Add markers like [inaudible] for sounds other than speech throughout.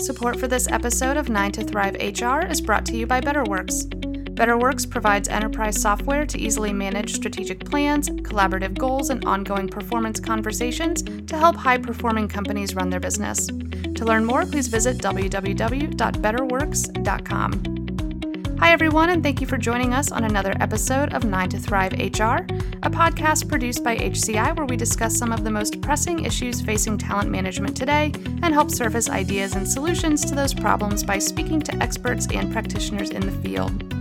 Support for this episode of 9 to Thrive HR is brought to you by BetterWorks. BetterWorks provides enterprise software to easily manage strategic plans, collaborative goals, and ongoing performance conversations to help high performing companies run their business. To learn more, please visit www.betterworks.com. Hi, everyone, and thank you for joining us on another episode of 9 to Thrive HR, a podcast produced by HCI where we discuss some of the most pressing issues facing talent management today and help surface ideas and solutions to those problems by speaking to experts and practitioners in the field.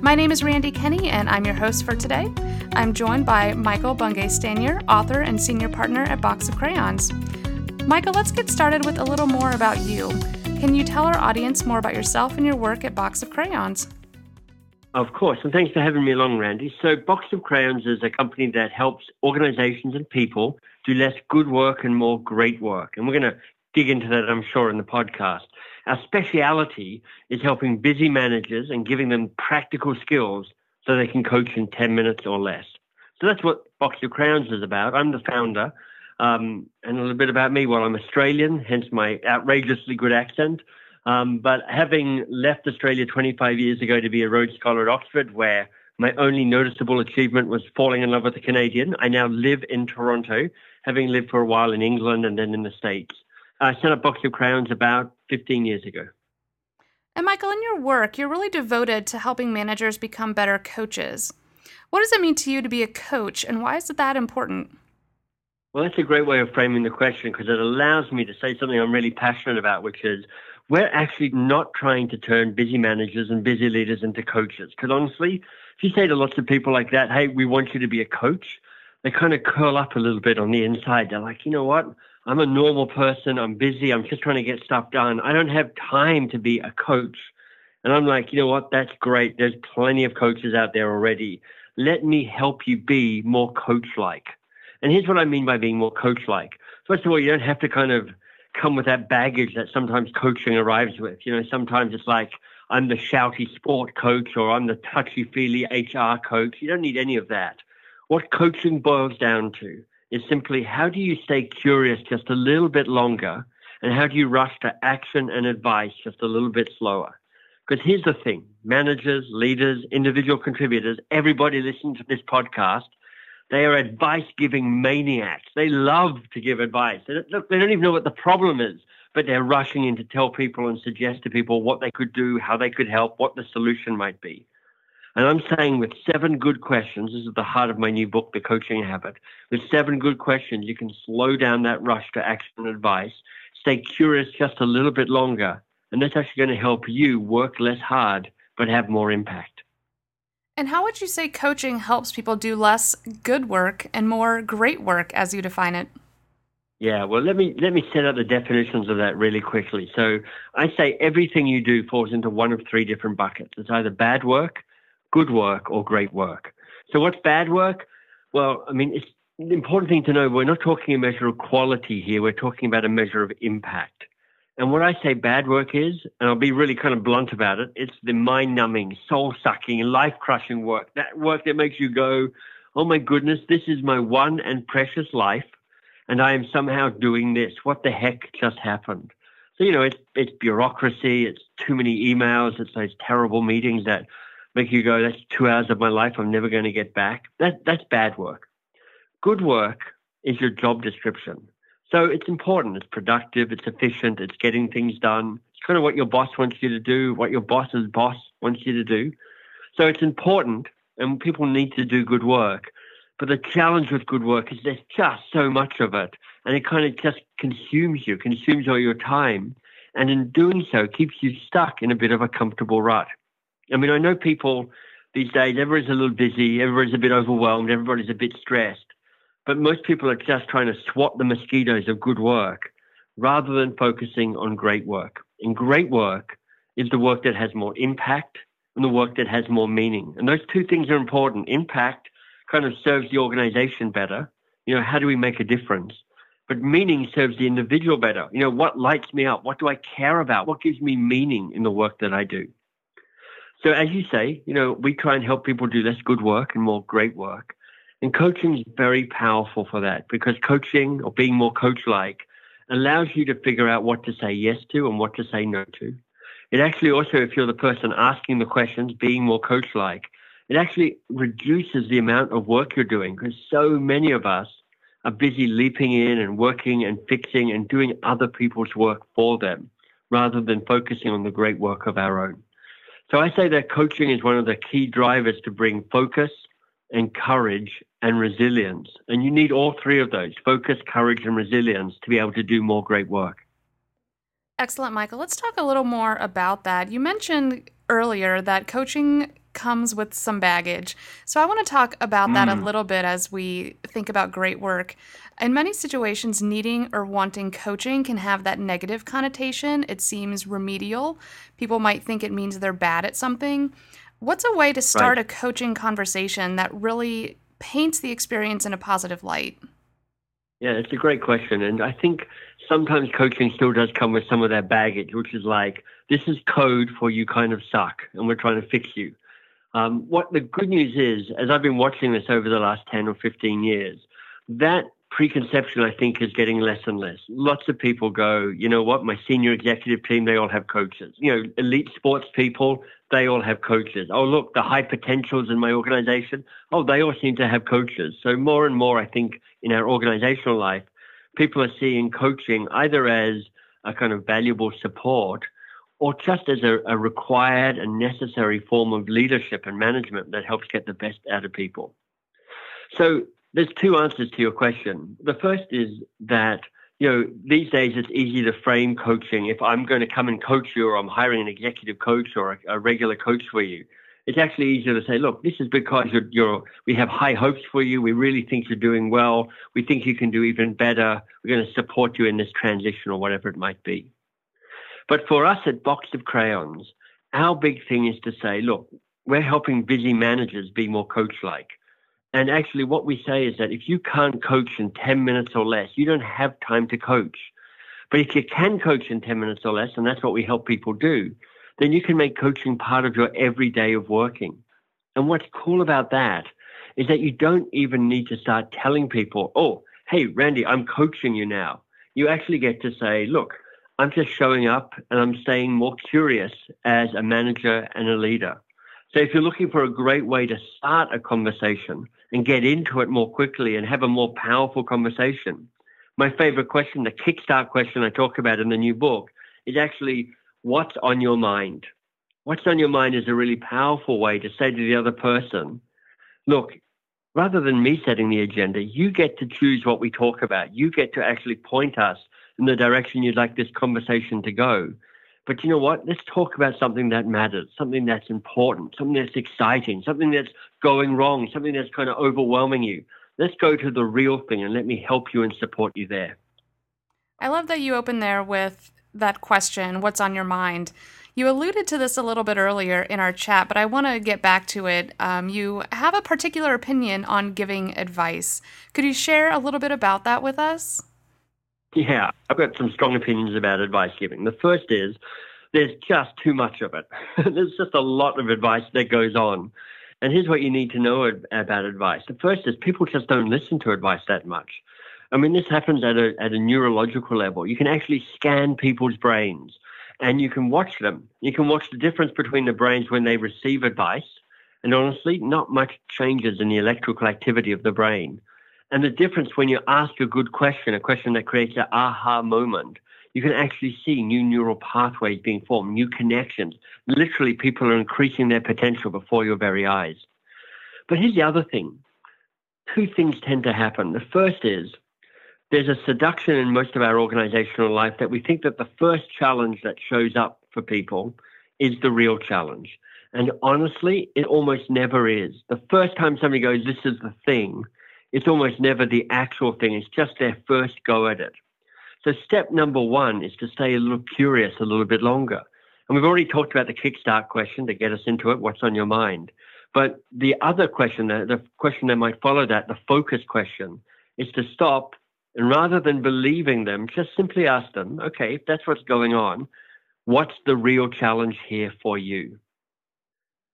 My name is Randy Kenny, and I'm your host for today. I'm joined by Michael Bungay Stanier, author and senior partner at Box of Crayons. Michael, let's get started with a little more about you. Can you tell our audience more about yourself and your work at Box of Crayons? Of course, and thanks for having me along, Randy. So, Box of Crayons is a company that helps organizations and people do less good work and more great work. And we're going to dig into that, I'm sure, in the podcast. Our speciality is helping busy managers and giving them practical skills so they can coach in 10 minutes or less. So that's what Box of Crayons is about. I'm the founder. Um, and a little bit about me. Well, I'm Australian, hence my outrageously good accent. Um, but having left Australia 25 years ago to be a Rhodes Scholar at Oxford, where my only noticeable achievement was falling in love with a Canadian, I now live in Toronto, having lived for a while in England and then in the States. I set up Box of Crayons about 15 years ago. And Michael, in your work, you're really devoted to helping managers become better coaches. What does it mean to you to be a coach, and why is it that important? Well, that's a great way of framing the question because it allows me to say something I'm really passionate about, which is we're actually not trying to turn busy managers and busy leaders into coaches. Because honestly, if you say to lots of people like that, hey, we want you to be a coach, they kind of curl up a little bit on the inside. They're like, you know what? I'm a normal person. I'm busy. I'm just trying to get stuff done. I don't have time to be a coach. And I'm like, you know what? That's great. There's plenty of coaches out there already. Let me help you be more coach like. And here's what I mean by being more coach like. First of all, you don't have to kind of come with that baggage that sometimes coaching arrives with. You know, sometimes it's like, I'm the shouty sport coach or I'm the touchy feely HR coach. You don't need any of that. What coaching boils down to is simply how do you stay curious just a little bit longer and how do you rush to action and advice just a little bit slower? Because here's the thing managers, leaders, individual contributors, everybody listening to this podcast they are advice giving maniacs. They love to give advice. They look, they don't even know what the problem is, but they're rushing in to tell people and suggest to people what they could do, how they could help, what the solution might be. And I'm saying with seven good questions, this is the heart of my new book, The Coaching Habit. With seven good questions, you can slow down that rush to action and advice, stay curious just a little bit longer, and that's actually going to help you work less hard but have more impact. And how would you say coaching helps people do less good work and more great work as you define it? Yeah, well, let me let me set up the definitions of that really quickly. So I say everything you do falls into one of three different buckets. It's either bad work, good work, or great work. So what's bad work? Well, I mean, it's the important thing to know. We're not talking a measure of quality here. We're talking about a measure of impact. And what I say bad work is, and I'll be really kind of blunt about it, it's the mind numbing, soul sucking, life crushing work. That work that makes you go, oh my goodness, this is my one and precious life. And I am somehow doing this. What the heck just happened? So, you know, it's, it's bureaucracy, it's too many emails, it's those terrible meetings that make you go, that's two hours of my life I'm never going to get back. That, that's bad work. Good work is your job description. So it's important. It's productive. It's efficient. It's getting things done. It's kind of what your boss wants you to do, what your boss's boss wants you to do. So it's important, and people need to do good work. But the challenge with good work is there's just so much of it, and it kind of just consumes you, consumes all your time, and in doing so, keeps you stuck in a bit of a comfortable rut. I mean, I know people these days, everybody's a little busy, everybody's a bit overwhelmed, everybody's a bit stressed. But most people are just trying to swat the mosquitoes of good work rather than focusing on great work. And great work is the work that has more impact and the work that has more meaning. And those two things are important. Impact kind of serves the organization better. You know, how do we make a difference? But meaning serves the individual better. You know, what lights me up? What do I care about? What gives me meaning in the work that I do? So as you say, you know, we try and help people do less good work and more great work. And coaching is very powerful for that because coaching or being more coach like allows you to figure out what to say yes to and what to say no to. It actually also, if you're the person asking the questions, being more coach like, it actually reduces the amount of work you're doing because so many of us are busy leaping in and working and fixing and doing other people's work for them rather than focusing on the great work of our own. So I say that coaching is one of the key drivers to bring focus and courage and resilience. And you need all three of those focus, courage, and resilience to be able to do more great work. Excellent, Michael. Let's talk a little more about that. You mentioned earlier that coaching comes with some baggage. So I want to talk about mm. that a mm. little bit as we think about great work. In many situations, needing or wanting coaching can have that negative connotation. It seems remedial. People might think it means they're bad at something. What's a way to start right. a coaching conversation that really paints the experience in a positive light? Yeah, it's a great question. And I think sometimes coaching still does come with some of that baggage, which is like, this is code for you kind of suck, and we're trying to fix you. Um, what the good news is, as I've been watching this over the last 10 or 15 years, that preconception, I think, is getting less and less. Lots of people go, you know what, my senior executive team, they all have coaches. You know, elite sports people, they all have coaches. Oh, look, the high potentials in my organization, oh, they all seem to have coaches. So more and more, I think, in our organizational life, people are seeing coaching either as a kind of valuable support or just as a, a required and necessary form of leadership and management that helps get the best out of people. So there's two answers to your question. The first is that you know these days it's easy to frame coaching. If I'm going to come and coach you, or I'm hiring an executive coach or a, a regular coach for you, it's actually easier to say, look, this is because you're, you're, we have high hopes for you. We really think you're doing well. We think you can do even better. We're going to support you in this transition or whatever it might be. But for us at Box of Crayons, our big thing is to say, look, we're helping busy managers be more coach like. And actually, what we say is that if you can't coach in 10 minutes or less, you don't have time to coach. But if you can coach in 10 minutes or less, and that's what we help people do, then you can make coaching part of your everyday of working. And what's cool about that is that you don't even need to start telling people, oh, hey, Randy, I'm coaching you now. You actually get to say, look, I'm just showing up and I'm staying more curious as a manager and a leader. So if you're looking for a great way to start a conversation and get into it more quickly and have a more powerful conversation, my favorite question, the kickstart question I talk about in the new book, is actually what's on your mind? What's on your mind is a really powerful way to say to the other person, look, rather than me setting the agenda, you get to choose what we talk about. You get to actually point us in the direction you'd like this conversation to go. But you know what? Let's talk about something that matters, something that's important, something that's exciting, something that's going wrong, something that's kind of overwhelming you. Let's go to the real thing and let me help you and support you there. I love that you open there with that question what's on your mind? You alluded to this a little bit earlier in our chat, but I want to get back to it. Um, you have a particular opinion on giving advice. Could you share a little bit about that with us? Yeah, I've got some strong opinions about advice giving. The first is there's just too much of it. [laughs] there's just a lot of advice that goes on. And here's what you need to know about advice. The first is people just don't listen to advice that much. I mean, this happens at a, at a neurological level. You can actually scan people's brains and you can watch them. You can watch the difference between the brains when they receive advice. And honestly, not much changes in the electrical activity of the brain. And the difference when you ask a good question, a question that creates an aha moment, you can actually see new neural pathways being formed, new connections. Literally, people are increasing their potential before your very eyes. But here's the other thing two things tend to happen. The first is there's a seduction in most of our organizational life that we think that the first challenge that shows up for people is the real challenge. And honestly, it almost never is. The first time somebody goes, This is the thing, it's almost never the actual thing. It's just their first go at it. So step number one is to stay a little curious a little bit longer. And we've already talked about the kickstart question to get us into it. What's on your mind? But the other question, the, the question that might follow that, the focus question, is to stop and rather than believing them, just simply ask them, okay, if that's what's going on, what's the real challenge here for you?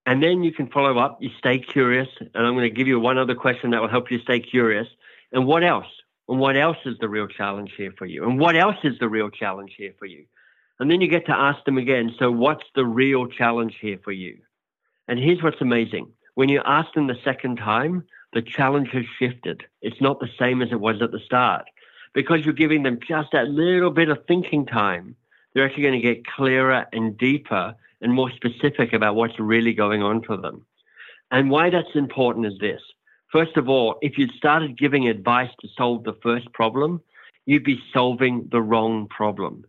And then you can follow up. You stay curious. And I'm going to give you one other question that will help you stay curious. And what else? And what else is the real challenge here for you? And what else is the real challenge here for you? And then you get to ask them again, so what's the real challenge here for you? And here's what's amazing. When you ask them the second time, the challenge has shifted. It's not the same as it was at the start. Because you're giving them just that little bit of thinking time, they're actually going to get clearer and deeper and more specific about what's really going on for them. And why that's important is this. First of all, if you'd started giving advice to solve the first problem, you'd be solving the wrong problem.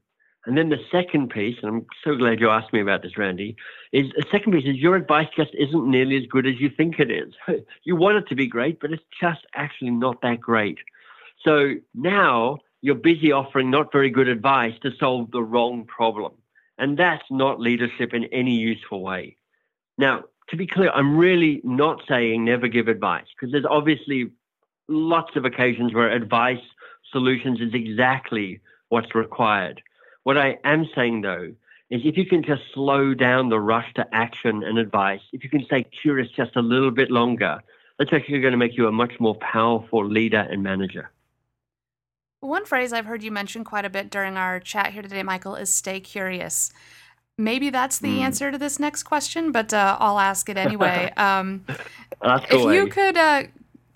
And then the second piece, and I'm so glad you asked me about this, Randy, is the second piece is your advice just isn't nearly as good as you think it is. [laughs] you want it to be great, but it's just actually not that great. So now you're busy offering not very good advice to solve the wrong problem. And that's not leadership in any useful way. Now, to be clear, I'm really not saying never give advice because there's obviously lots of occasions where advice solutions is exactly what's required. What I am saying though is if you can just slow down the rush to action and advice, if you can stay curious just a little bit longer, that's actually going to make you a much more powerful leader and manager. One phrase I've heard you mention quite a bit during our chat here today, Michael, is stay curious. Maybe that's the mm. answer to this next question, but uh, I'll ask it anyway. [laughs] Um, if you could uh,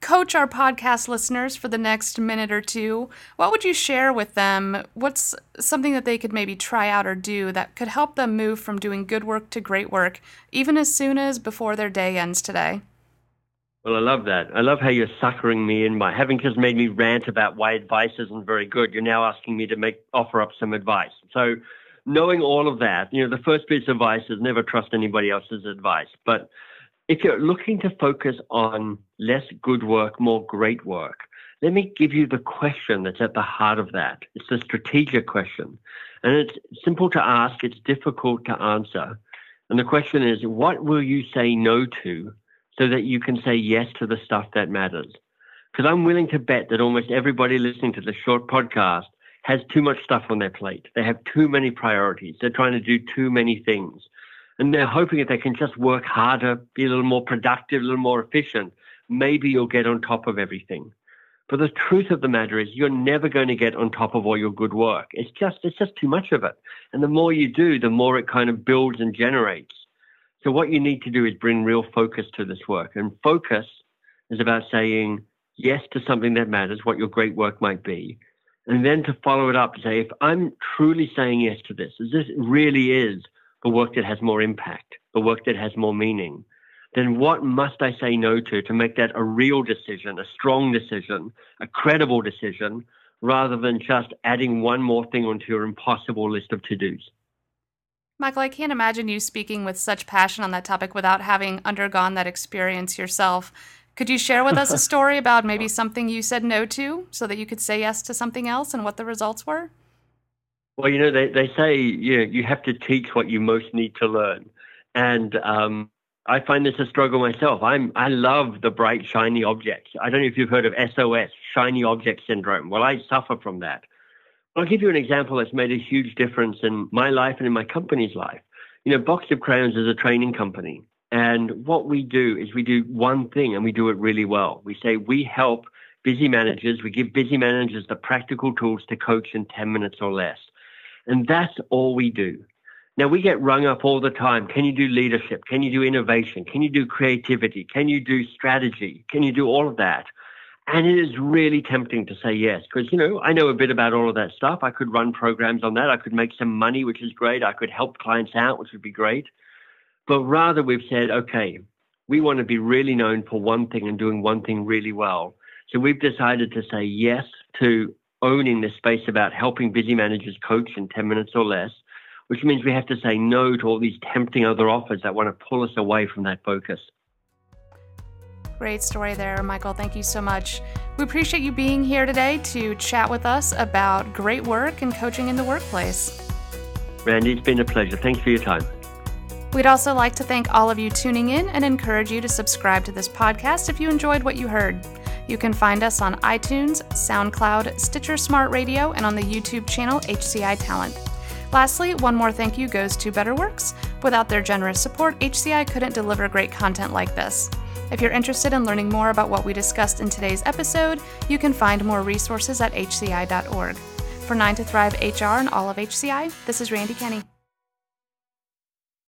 coach our podcast listeners for the next minute or two, what would you share with them? What's something that they could maybe try out or do that could help them move from doing good work to great work, even as soon as before their day ends today? Well, I love that. I love how you're suckering me in by having just made me rant about why advice isn't very good. You're now asking me to make offer up some advice. So, knowing all of that, you know, the first piece of advice is never trust anybody else's advice. But if you're looking to focus on less good work, more great work, let me give you the question that's at the heart of that. It's the strategic question. And it's simple to ask, it's difficult to answer. And the question is, what will you say no to so that you can say yes to the stuff that matters? Because I'm willing to bet that almost everybody listening to this short podcast has too much stuff on their plate. They have too many priorities. They're trying to do too many things and they're hoping if they can just work harder, be a little more productive, a little more efficient, maybe you'll get on top of everything. But the truth of the matter is you're never going to get on top of all your good work. It's just it's just too much of it. And the more you do, the more it kind of builds and generates. So what you need to do is bring real focus to this work. And focus is about saying yes to something that matters, what your great work might be. And then to follow it up to say, if I'm truly saying yes to this, is this really is the work that has more impact, the work that has more meaning, then what must I say no to to make that a real decision, a strong decision, a credible decision, rather than just adding one more thing onto your impossible list of to dos? Michael, I can't imagine you speaking with such passion on that topic without having undergone that experience yourself. Could you share with us a [laughs] story about maybe something you said no to so that you could say yes to something else and what the results were? Well, you know, they, they say you know, you have to teach what you most need to learn. And um, I find this a struggle myself. I'm I love the bright, shiny objects. I don't know if you've heard of SOS, shiny object syndrome. Well, I suffer from that. I'll give you an example that's made a huge difference in my life and in my company's life. You know, Box of Crayons is a training company. And what we do is we do one thing and we do it really well. We say we help busy managers, we give busy managers the practical tools to coach in 10 minutes or less. And that's all we do. Now we get rung up all the time. Can you do leadership? Can you do innovation? Can you do creativity? Can you do strategy? Can you do all of that? And it is really tempting to say yes, because, you know, I know a bit about all of that stuff. I could run programs on that. I could make some money, which is great. I could help clients out, which would be great. But rather we've said, okay, we want to be really known for one thing and doing one thing really well. So we've decided to say yes to owning this space about helping busy managers coach in 10 minutes or less, which means we have to say no to all these tempting other offers that want to pull us away from that focus. Great story there, Michael. Thank you so much. We appreciate you being here today to chat with us about great work and coaching in the workplace. Randy, it's been a pleasure. Thanks for your time. We'd also like to thank all of you tuning in and encourage you to subscribe to this podcast if you enjoyed what you heard. You can find us on iTunes, SoundCloud, Stitcher Smart Radio, and on the YouTube channel HCI Talent. Lastly, one more thank you goes to BetterWorks. Without their generous support, HCI couldn't deliver great content like this. If you're interested in learning more about what we discussed in today's episode, you can find more resources at hci.org. For 9 to Thrive HR and all of HCI, this is Randy Kenny.